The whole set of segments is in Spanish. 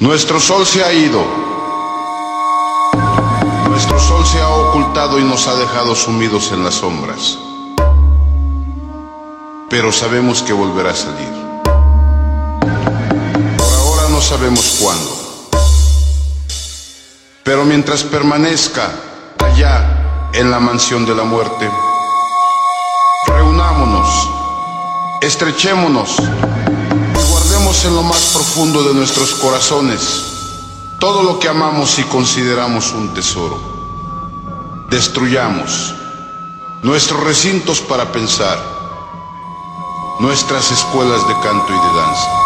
Nuestro sol se ha ido. Nuestro sol se ha ocultado y nos ha dejado sumidos en las sombras. Pero sabemos que volverá a salir. Por ahora no sabemos cuándo. Pero mientras permanezca allá en la mansión de la muerte, reunámonos, estrechémonos en lo más profundo de nuestros corazones todo lo que amamos y consideramos un tesoro. Destruyamos nuestros recintos para pensar, nuestras escuelas de canto y de danza.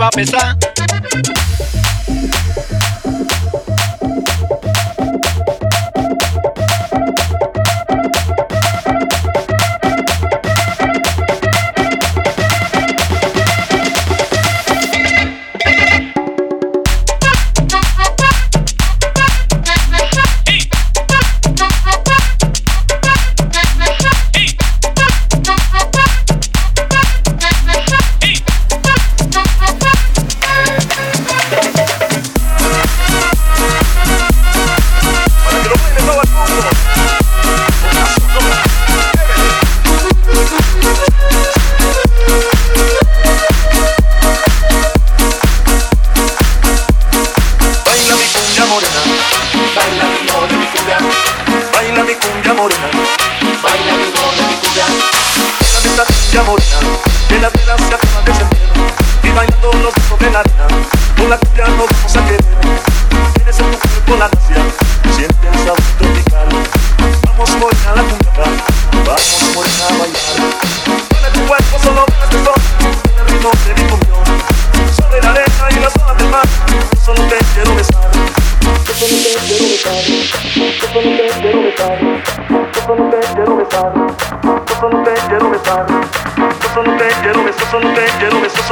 Vamos a querer.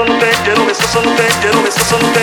Bailemos hasta no prendida y eso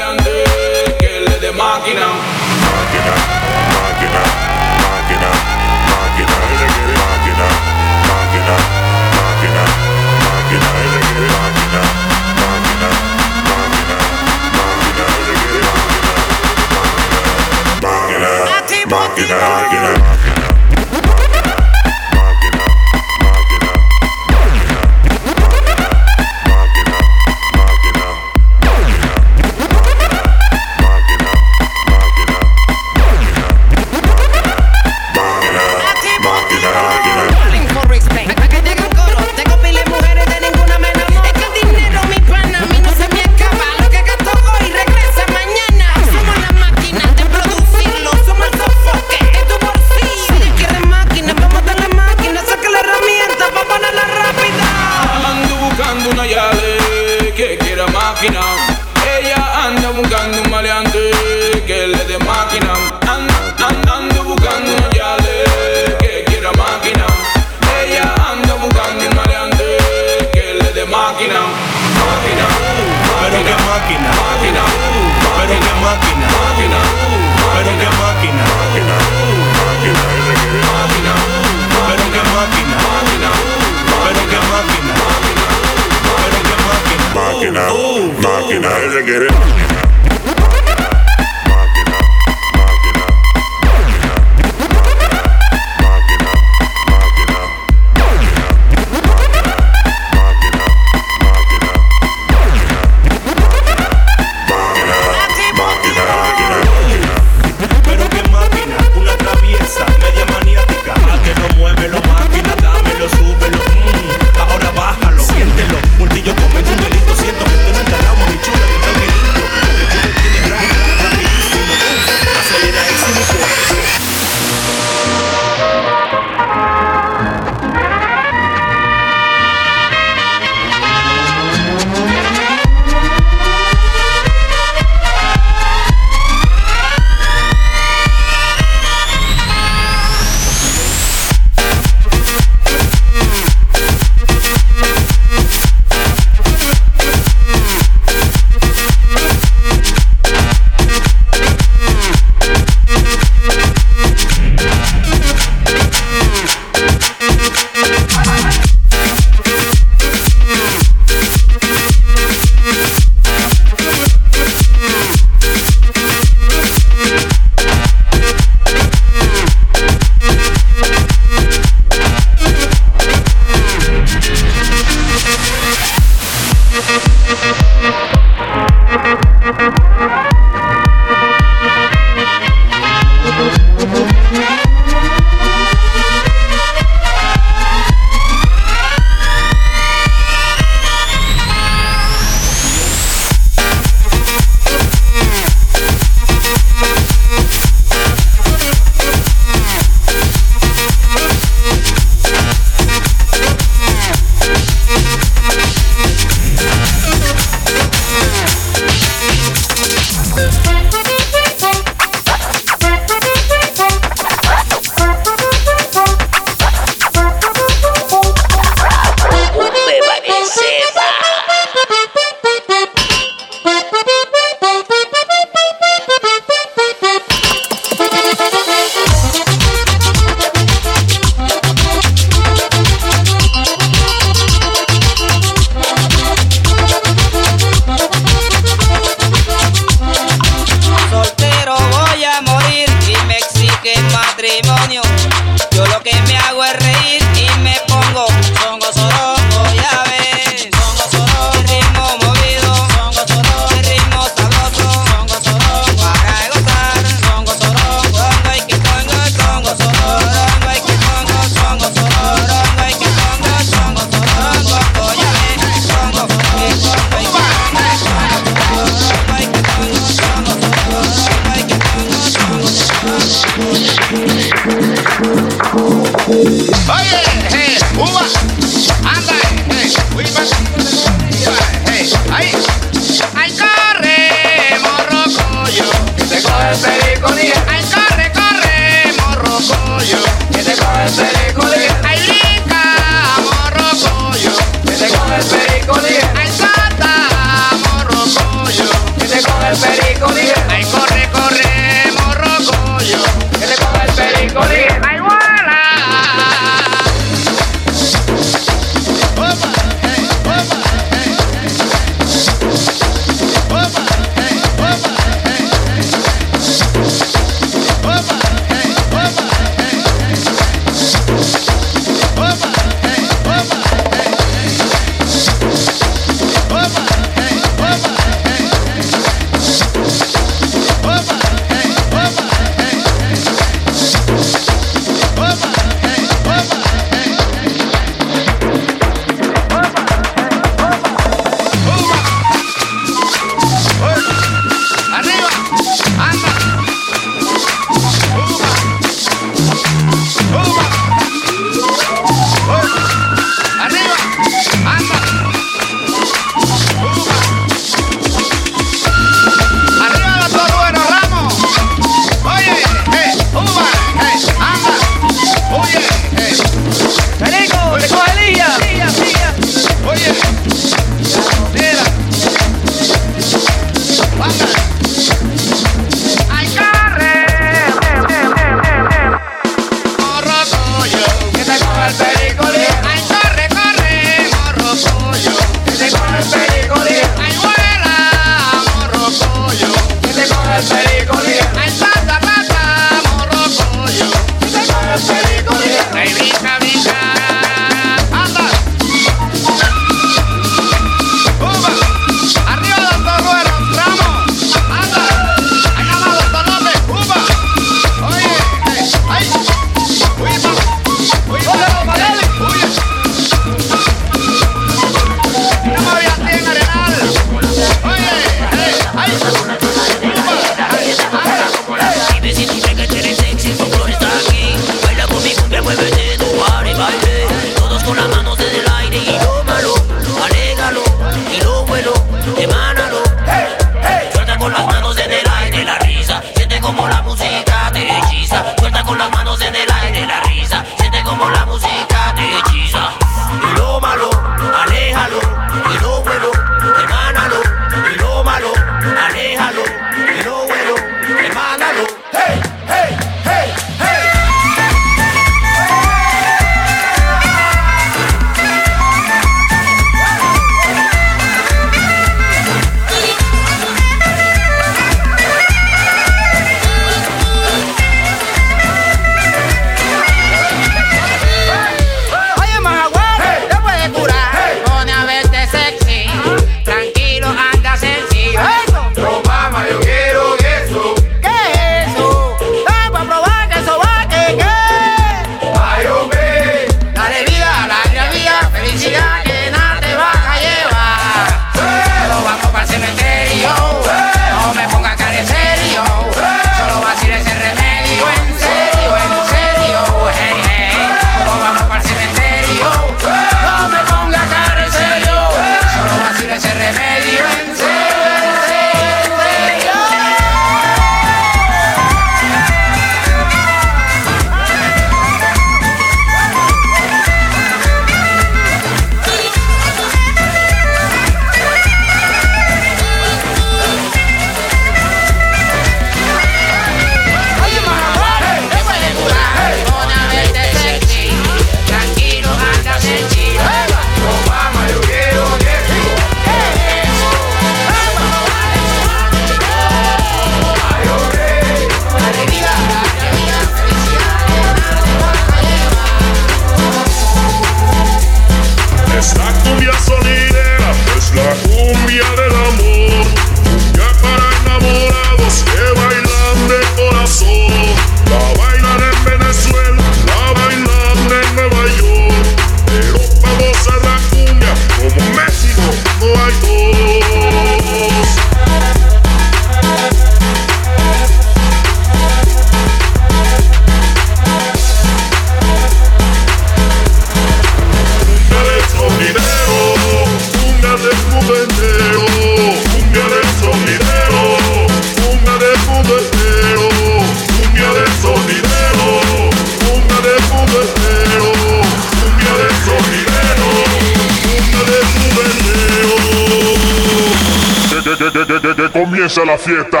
comienza la fiesta.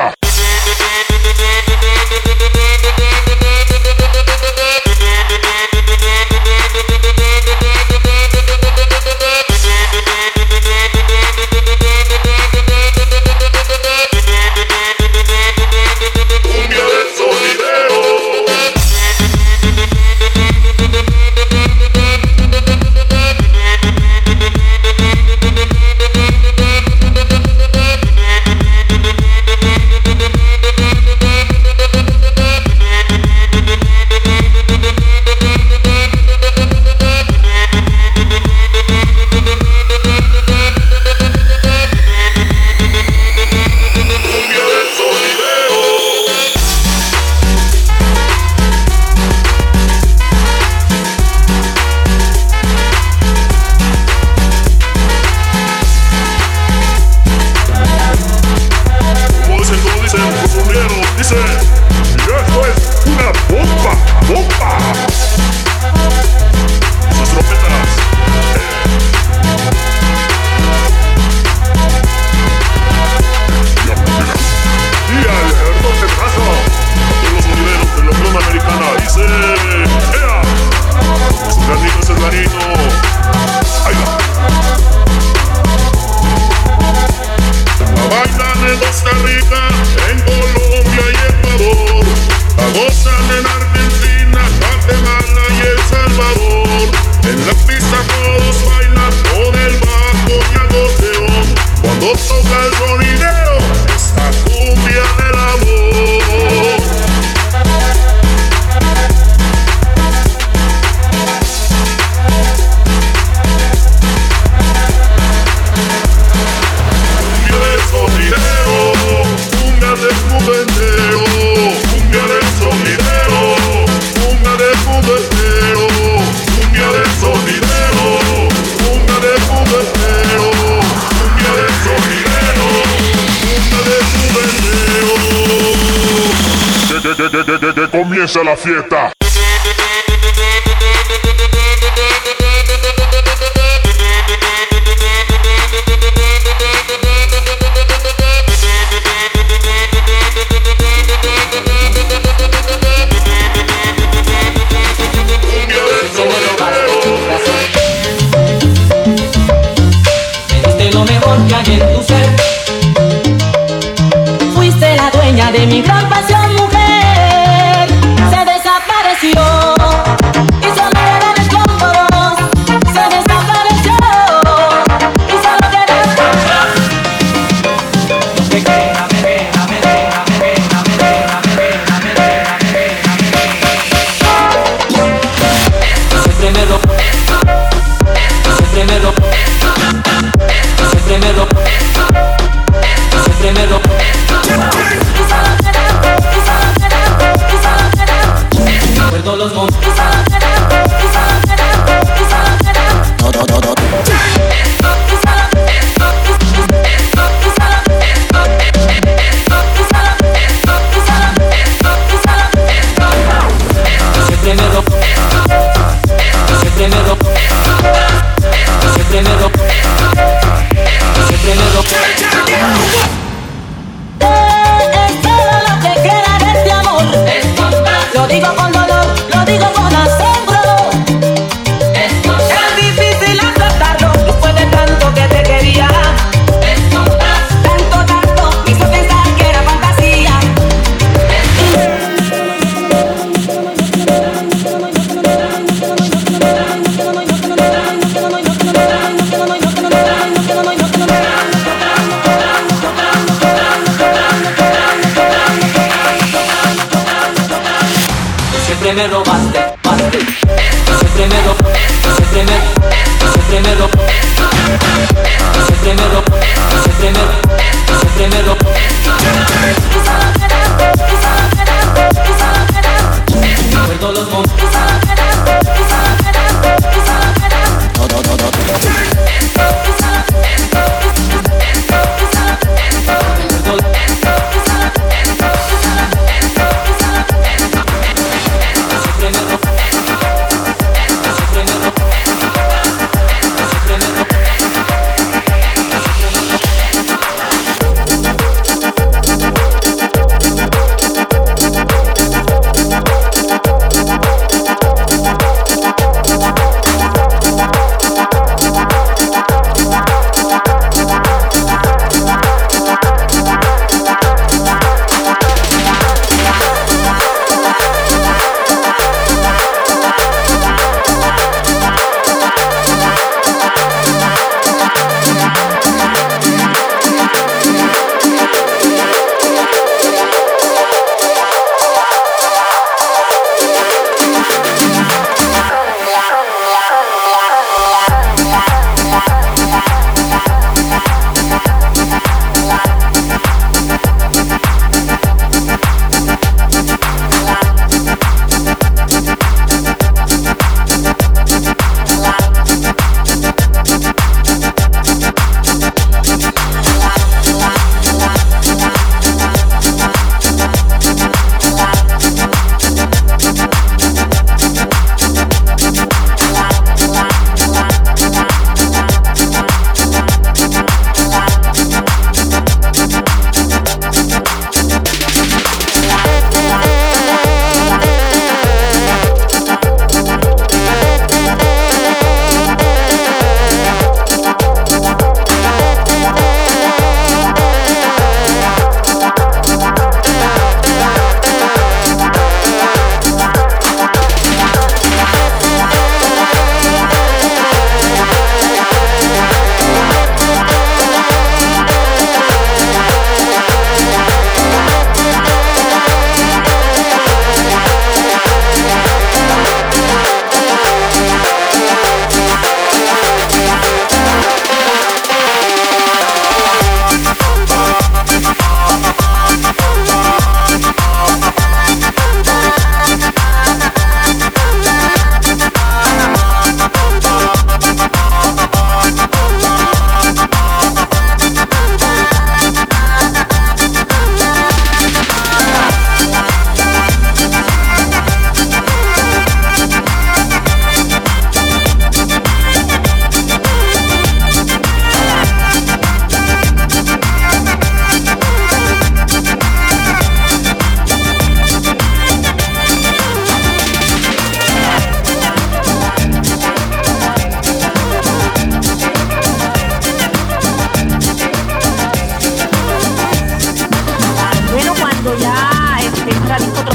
La fiesta.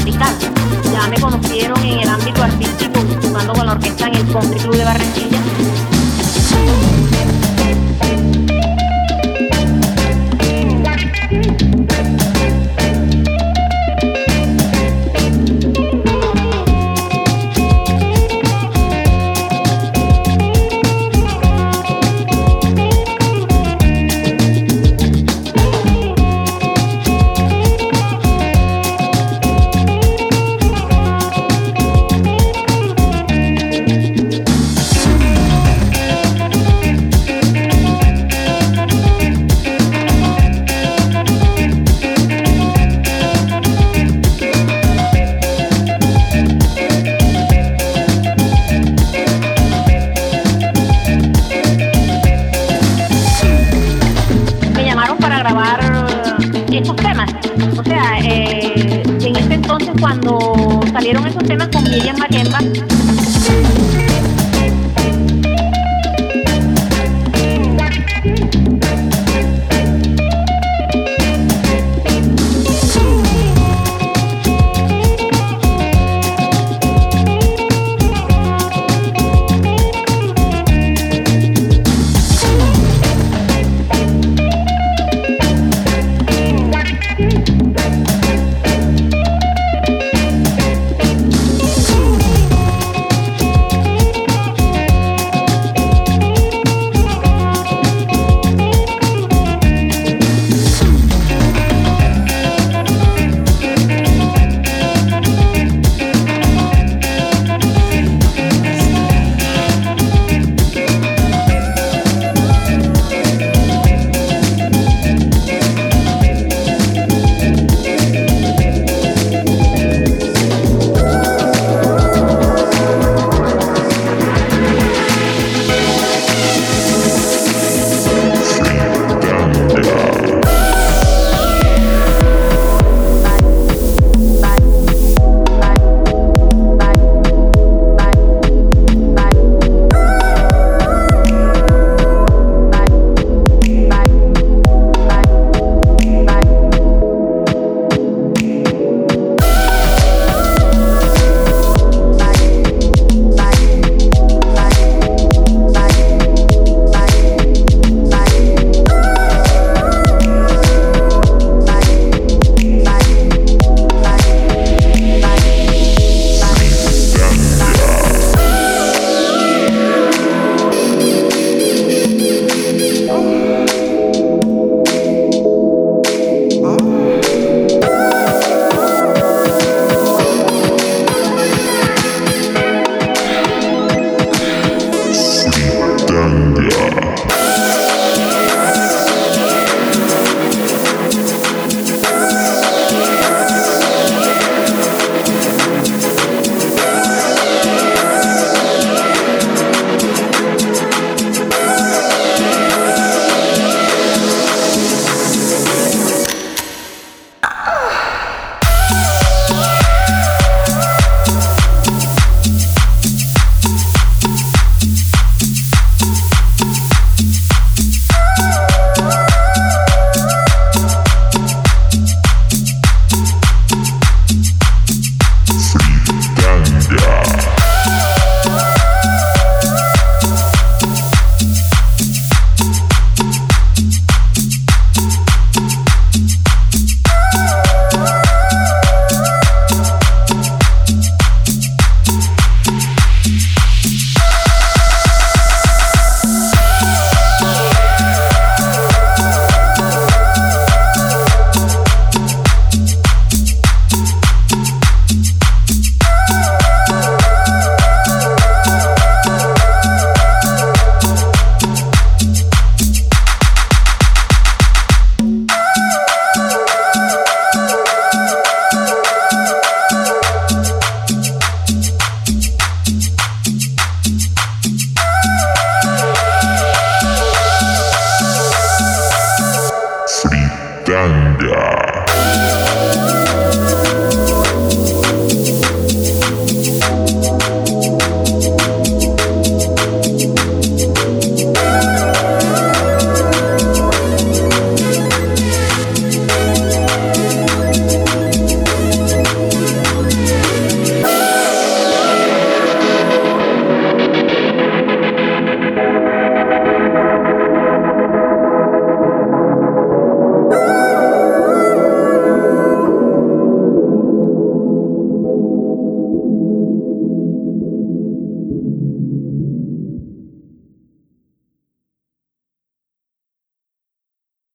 Ya me conocieron en el ámbito artístico, jugando con la orquesta en el Country Club de Barranquilla.